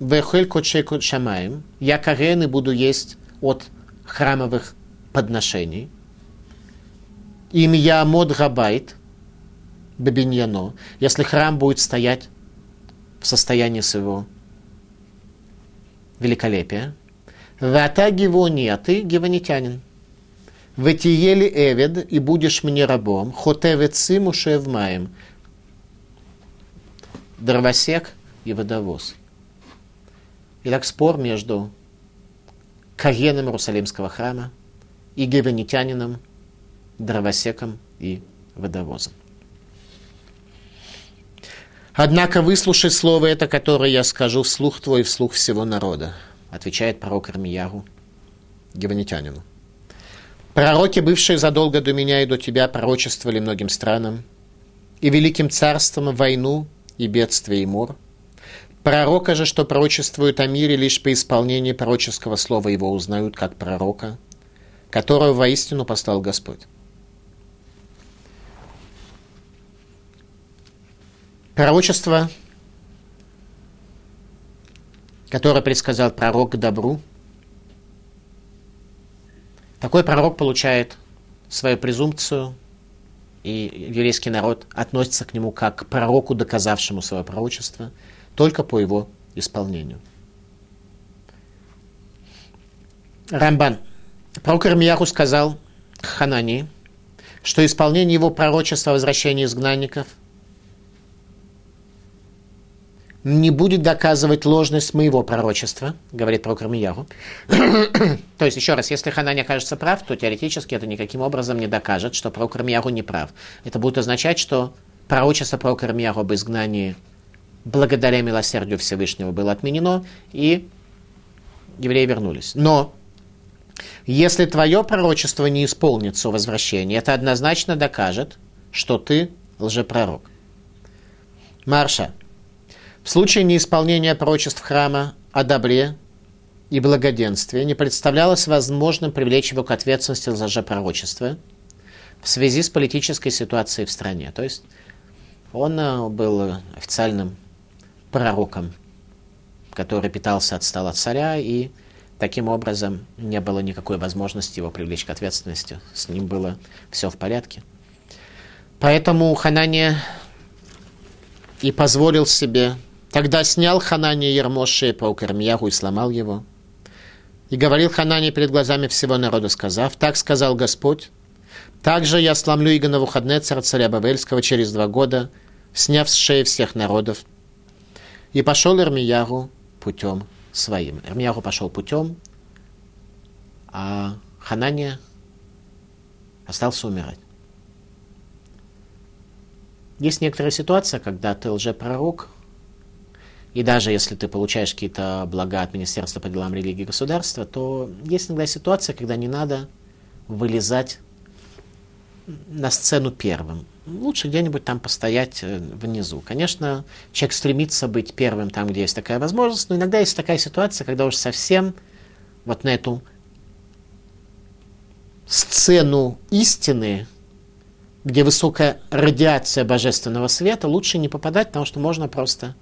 Speaker 1: вехель кочей шамаем, я карен и буду есть от храмовых подношений. Им я мод габайт, бебиньяно, если храм будет стоять в состоянии своего великолепия. Вата гивони, а ты гивонитянин. Ветиели эвед, и будешь мне рабом, хотевет симу маем, дровосек и водовоз. Итак, спор между Каеном Иерусалимского храма и гевенитянином, дровосеком и водовозом. Однако выслушай слово это, которое я скажу вслух твой, вслух всего народа, отвечает пророк Армияру, геванитянину. Пророки, бывшие задолго до меня и до тебя, пророчествовали многим странам, и великим царством войну и бедствие и мор. Пророка же, что пророчествует о мире, лишь по исполнении пророческого слова его узнают как пророка, которого воистину послал Господь. Пророчество, которое предсказал пророк к добру – такой пророк получает свою презумпцию, и еврейский народ относится к нему как к пророку, доказавшему свое пророчество, только по его исполнению. Рамбан. Пророк Ирмияху сказал Ханани, что исполнение его пророчества о возвращении изгнанников – не будет доказывать ложность моего пророчества, говорит пророк Рамияру. то есть, еще раз, если Ханани окажется прав, то теоретически это никаким образом не докажет, что пророк Рамияру не прав. Это будет означать, что пророчество пророка Рамияру об изгнании благодаря милосердию Всевышнего было отменено, и евреи вернулись. Но если твое пророчество не исполнится у возвращения, это однозначно докажет, что ты лжепророк. Марша. В случае неисполнения пророчеств храма о добре и благоденствии не представлялось возможным привлечь его к ответственности за лжепророчество в связи с политической ситуацией в стране. То есть он э, был официальным пророком, который питался от стола царя, и таким образом не было никакой возможности его привлечь к ответственности. С ним было все в порядке. Поэтому Ханания и позволил себе Тогда снял Ханания ермо с шеи и сломал его. И говорил Ханания перед глазами всего народа, сказав, «Так сказал Господь, также я сломлю Иго Навуходнецера, царя Бавельского, через два года, сняв с шеи всех народов». И пошел Ирмияру путем своим. Ирмияру пошел путем, а Ханания остался умирать. Есть некоторая ситуация, когда ты лжепророк, и даже если ты получаешь какие-то блага от Министерства по делам религии и государства, то есть иногда ситуация, когда не надо вылезать на сцену первым. Лучше где-нибудь там постоять э, внизу. Конечно, человек стремится быть первым там, где есть такая возможность, но иногда есть такая ситуация, когда уж совсем вот на эту сцену истины, где высокая радиация божественного света, лучше не попадать, потому что можно просто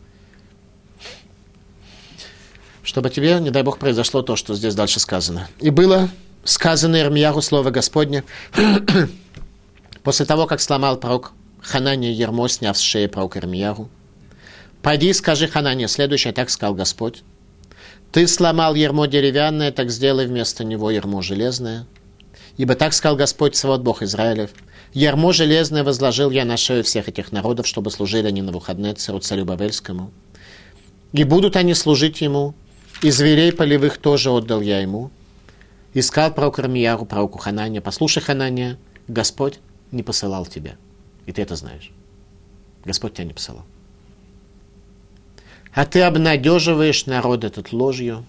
Speaker 1: чтобы тебе, не дай Бог, произошло то, что здесь дальше сказано. И было сказано Ирмияру слово Господне, после того, как сломал пророк Ханания Ермо, сняв с шеи пророк Ирмияру. «Пойди скажи Ханане, следующее, так сказал Господь. Ты сломал ермо деревянное, так сделай вместо него ермо железное. Ибо так сказал Господь, свод Бог Израилев. Ярмо железное возложил я на шею всех этих народов, чтобы служили они на выходные царю, царю Бавельскому. И будут они служить ему, и зверей полевых тоже отдал я ему. Искал пророк Рамияру, пророку Ханания. Послушай, Ханания, Господь не посылал тебя. И ты это знаешь. Господь тебя не посылал. А ты обнадеживаешь народ этот ложью.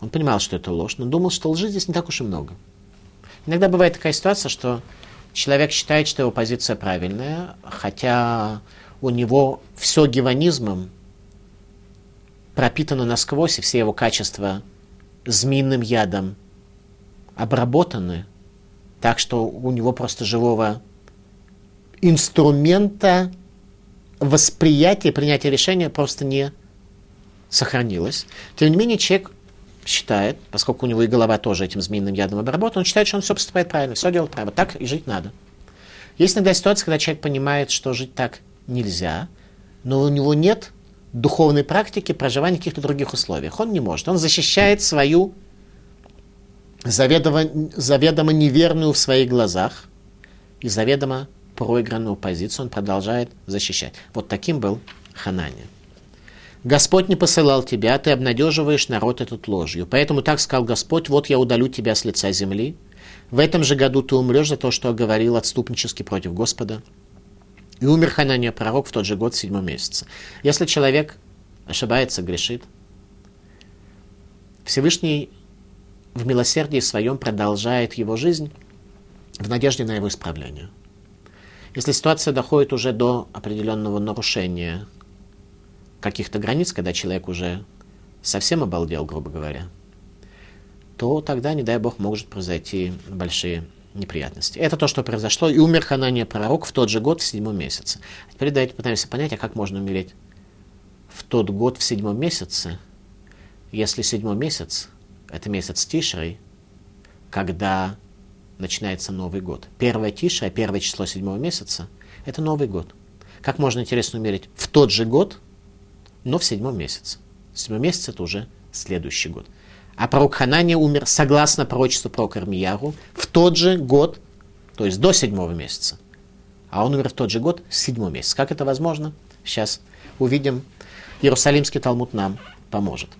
Speaker 1: Он понимал, что это ложь, но думал, что лжи здесь не так уж и много. Иногда бывает такая ситуация, что человек считает, что его позиция правильная, хотя у него все гиванизмом пропитано насквозь, и все его качества змеиным ядом обработаны, так что у него просто живого инструмента восприятия, принятия решения просто не сохранилось. Тем не менее, человек считает, поскольку у него и голова тоже этим змеиным ядом обработана, он считает, что он все поступает правильно, все делает правильно. Так и жить надо. Есть иногда ситуация, когда человек понимает, что жить так нельзя, но у него нет духовной практики проживания в каких-то других условиях. Он не может. Он защищает свою заведомо, заведомо неверную в своих глазах и заведомо проигранную позицию он продолжает защищать. Вот таким был Ханания. Господь не посылал тебя, ты обнадеживаешь народ этот ложью. Поэтому так сказал Господь, вот я удалю тебя с лица земли. В этом же году ты умрешь за то, что говорил отступнически против Господа. И умер Ханания пророк в тот же год, в седьмом месяце. Если человек ошибается, грешит, Всевышний в милосердии своем продолжает его жизнь в надежде на его исправление. Если ситуация доходит уже до определенного нарушения каких-то границ, когда человек уже совсем обалдел, грубо говоря, то тогда, не дай Бог, может произойти большие неприятности. Это то, что произошло, и умер Ханания пророк в тот же год, в седьмом месяце. Теперь давайте пытаемся понять, а как можно умереть в тот год, в седьмом месяце, если седьмой месяц – это месяц Тишрей, когда начинается Новый год. Первое Тишрей, первое число седьмого месяца – это Новый год. Как можно, интересно, умереть в тот же год, но в седьмом месяце? Седьмой месяц – это уже следующий год. А пророк Ханания умер согласно пророчеству пророка Ирмияру в тот же год, то есть до седьмого месяца. А он умер в тот же год, седьмой месяц. Как это возможно? Сейчас увидим. Иерусалимский Талмуд нам поможет.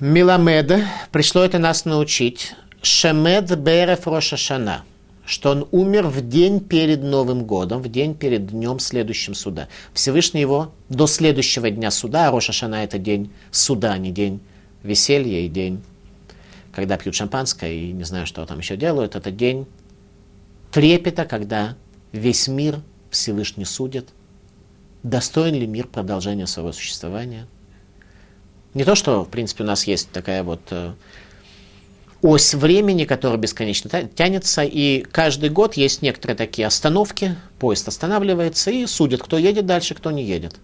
Speaker 1: Миламед, пришло это нас научить. Шемед берев Рошашана. что он умер в день перед Новым годом, в день перед днем следующим суда. Всевышний его до следующего дня суда, а Роша Шана это день суда, а не день веселья и день, когда пьют шампанское и не знаю, что там еще делают, это день трепета, когда весь мир Всевышний судит, достоин ли мир продолжения своего существования. Не то, что, в принципе, у нас есть такая вот э, ось времени, которая бесконечно тянется, и каждый год есть некоторые такие остановки, поезд останавливается и судит, кто едет дальше, кто не едет.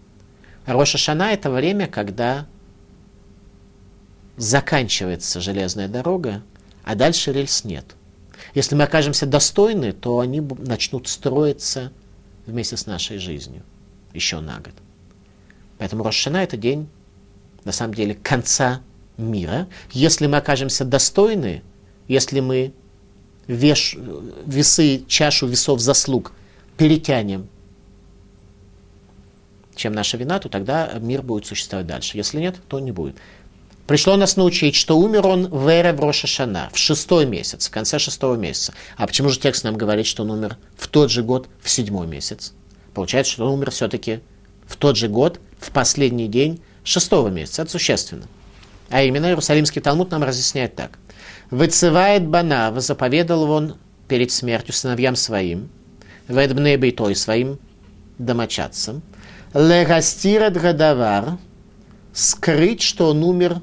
Speaker 1: Роша Шана – это время, когда заканчивается железная дорога, а дальше рельс нет. Если мы окажемся достойны, то они начнут строиться вместе с нашей жизнью еще на год. Поэтому Рошана – это день, на самом деле, конца мира. Если мы окажемся достойны, если мы веш, весы, чашу весов заслуг перетянем, чем наша вина, то тогда мир будет существовать дальше. Если нет, то не будет. Пришло нас научить, что умер он в эре в Рошашана, в шестой месяц, в конце шестого месяца. А почему же текст нам говорит, что он умер в тот же год, в седьмой месяц? Получается, что он умер все-таки в тот же год, в последний день шестого месяца. Это существенно. А именно, Иерусалимский Талмуд нам разъясняет так. «Выцевает бана, заповедал он перед смертью сыновьям своим, ведбней бейтой своим домочадцам, легастират гадавар, скрыть, что он умер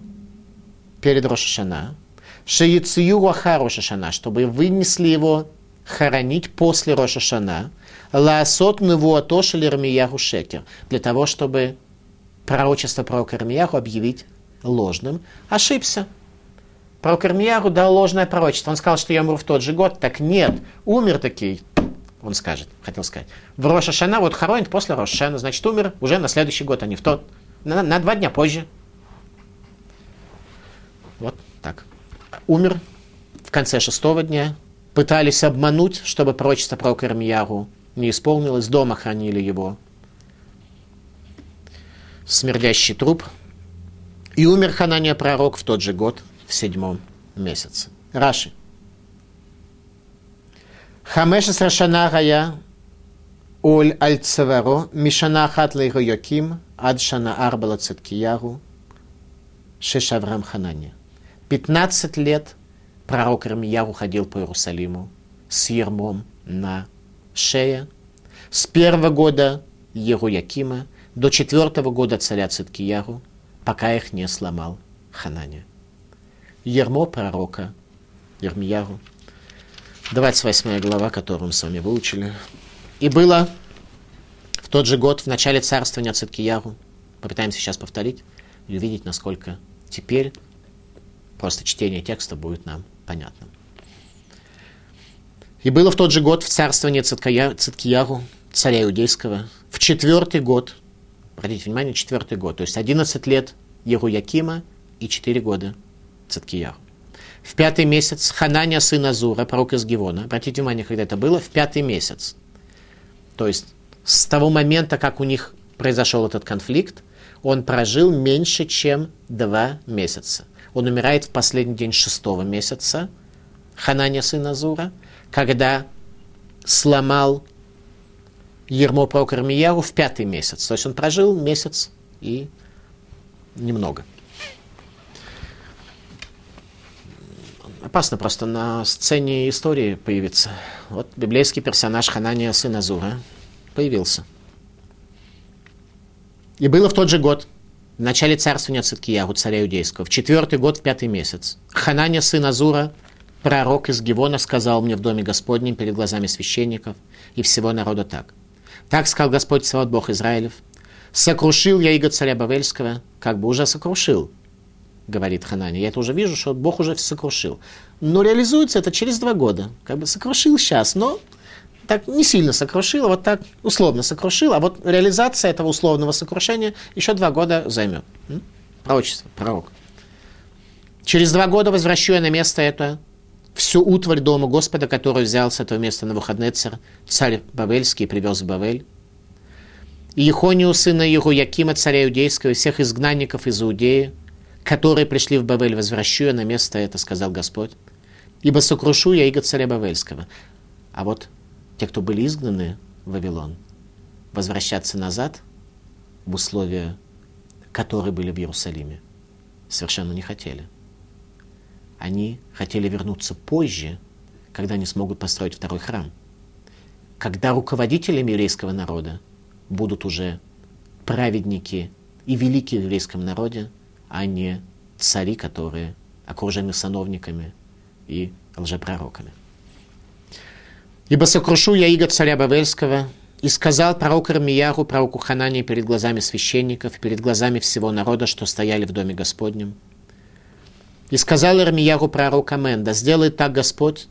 Speaker 1: перед Рошашана, Шеяцию Аха Рошашана, чтобы вынесли его хоронить после Рошашана, Лаасот Невуатош Ирмияху Шекер, для того, чтобы пророчество про Ирмияху объявить ложным. Ошибся. Про Ирмияху дал ложное пророчество. Он сказал, что я умру в тот же год. Так нет, умер такие. Он скажет, хотел сказать. В Рошашана вот хоронит после Рошашана, значит умер уже на следующий год, а не в тот. На, на два дня позже. Вот так. Умер в конце шестого дня. Пытались обмануть, чтобы пророчество про Кармияру не исполнилось. Дома хранили его. Смердящий труп. И умер Ханания пророк в тот же год, в седьмом месяце. Раши. Хамеша Срашана Гая Оль Аль Цеваро Мишана Хат Йоким Ад Шана Арбала Циткияру Шешаврам Ханания. 15 лет пророк Ирмияу ходил по Иерусалиму с ермом на шее. С первого года Еруякима до четвертого года царя Циткияру, пока их не сломал Ханания. Ермо пророка Ермияру, 28 глава, которую мы с вами выучили. И было в тот же год, в начале царствования Циткияру, попытаемся сейчас повторить и увидеть, насколько теперь Просто чтение текста будет нам понятным. И было в тот же год в царствовании Циткияру, царя иудейского, в четвертый год, обратите внимание, четвертый год, то есть 11 лет Еруякима и 4 года Циткияру. В пятый месяц Ханания сына Зура, пророк из Гивона, обратите внимание, когда это было, в пятый месяц. То есть с того момента, как у них произошел этот конфликт, он прожил меньше, чем два месяца. Он умирает в последний день шестого месяца, Хананя сына Зура, когда сломал ермо про Кармияру в пятый месяц. То есть он прожил месяц и немного. Опасно просто на сцене истории появиться. Вот библейский персонаж Ханания сына Зура появился. И было в тот же год, в начале царствования Циткиягу, царя иудейского, в четвертый год, в пятый месяц. Хананя, сын Азура, пророк из Гивона, сказал мне в доме Господнем перед глазами священников и всего народа так. Так сказал Господь Савод Бог Израилев. Сокрушил я иго царя Бавельского, как бы уже сокрушил, говорит Хананя. Я это уже вижу, что Бог уже сокрушил. Но реализуется это через два года. Как бы сокрушил сейчас, но так не сильно сокрушил, а вот так условно сокрушил, а вот реализация этого условного сокрушения еще два года займет. Пророчество, пророк. Через два года возвращу я на место это всю утварь дома Господа, которую взял с этого места на выходный царь, царь Бавельский, привез в Бавель. И Ехонию, сына Якима царя Иудейского, и всех изгнанников из Иудеи, которые пришли в Бавель, возвращу я на место это, сказал Господь. Ибо сокрушу я иго царя Бавельского. А вот те, кто были изгнаны в Вавилон, возвращаться назад в условия, которые были в Иерусалиме, совершенно не хотели. Они хотели вернуться позже, когда они смогут построить второй храм. Когда руководителями еврейского народа будут уже праведники и великие в еврейском народе, а не цари, которые окружены сановниками и лжепророками. «Ибо сокрушу я иго царя Бавельского, и сказал пророк Ирмияру, пророку Ханане перед глазами священников, перед глазами всего народа, что стояли в доме Господнем. И сказал Ирмияру пророк Амен, да сделает так Господь,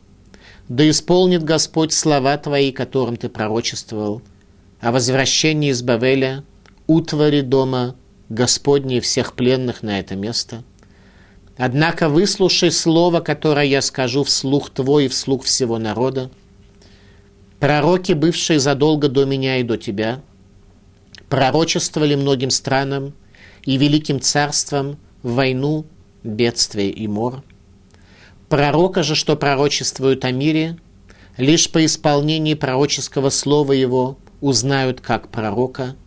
Speaker 1: да исполнит Господь слова твои, которым ты пророчествовал, о возвращении из Бавеля, утвари дома Господней всех пленных на это место. Однако выслушай слово, которое я скажу вслух твой и вслух всего народа. Пророки, бывшие задолго до меня и до тебя, пророчествовали многим странам и великим царствам войну, бедствие и мор. Пророка же, что пророчествуют о мире, лишь по исполнении пророческого слова его узнают как пророка –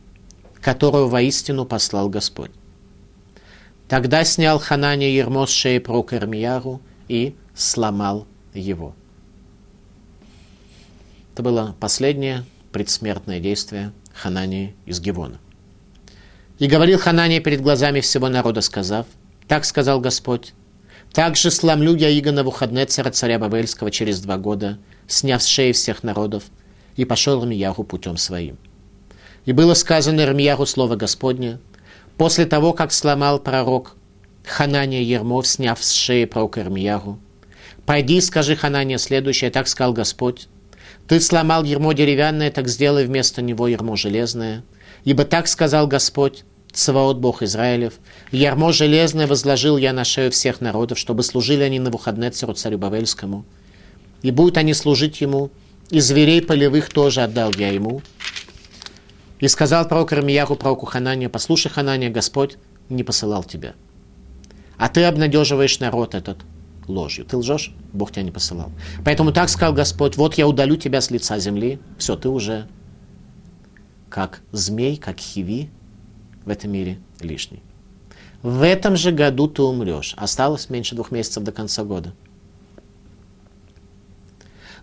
Speaker 1: которую воистину послал Господь. Тогда снял Ханания ермо с шеи пророка Ирмияру и сломал его. Это было последнее предсмертное действие Ханании из Гевона. И говорил Ханания перед глазами всего народа, сказав, «Так сказал Господь, так же сломлю я Иго выходные царя Бабельского, через два года, сняв с шеи всех народов, и пошел Ирмияху путем своим». И было сказано Ирмияху слово Господне, после того, как сломал пророк Ханания Ермов, сняв с шеи пророка Ирмияху. «Пойди, скажи Ханания следующее, так сказал Господь. Ты сломал ермо деревянное, так сделай вместо него ермо железное. Ибо так сказал Господь, Цаваот Бог Израилев, ярмо железное возложил я на шею всех народов, чтобы служили они на выходные царю царю Бавельскому. И будут они служить ему, и зверей полевых тоже отдал я ему, и сказал пророк Рамияху пророку Ханания, послушай, Ханания, Господь не посылал тебя. А ты обнадеживаешь народ этот ложью. Ты лжешь, Бог тебя не посылал. Поэтому так сказал Господь, вот я удалю тебя с лица земли, все, ты уже как змей, как хиви в этом мире лишний. В этом же году ты умрешь. Осталось меньше двух месяцев до конца года.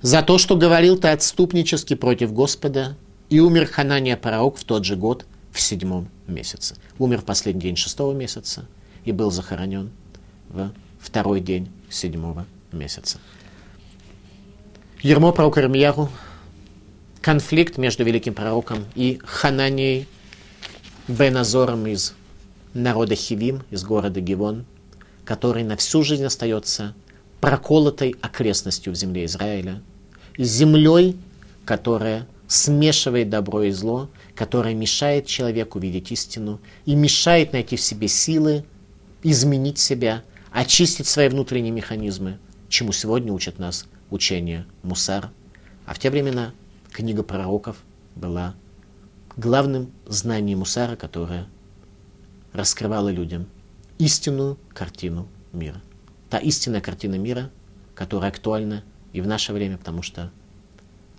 Speaker 1: За то, что говорил ты отступнически против Господа, и умер Ханания пророк в тот же год, в седьмом месяце. Умер в последний день шестого месяца и был захоронен в второй день седьмого месяца. Ермо пророк Ирмияру, конфликт между великим пророком и Хананией Беназором из народа Хивим, из города Гивон, который на всю жизнь остается проколотой окрестностью в земле Израиля, землей, которая смешивает добро и зло, которое мешает человеку видеть истину и мешает найти в себе силы, изменить себя, очистить свои внутренние механизмы, чему сегодня учат нас учение Мусар. А в те времена книга пророков была главным знанием Мусара, которое раскрывало людям истинную картину мира. Та истинная картина мира, которая актуальна и в наше время, потому что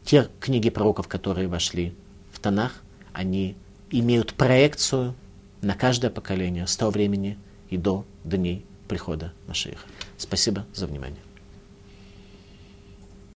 Speaker 1: те книги пророков, которые вошли в Танах, они имеют проекцию на каждое поколение с того времени и до дней прихода Машииха. Спасибо за внимание.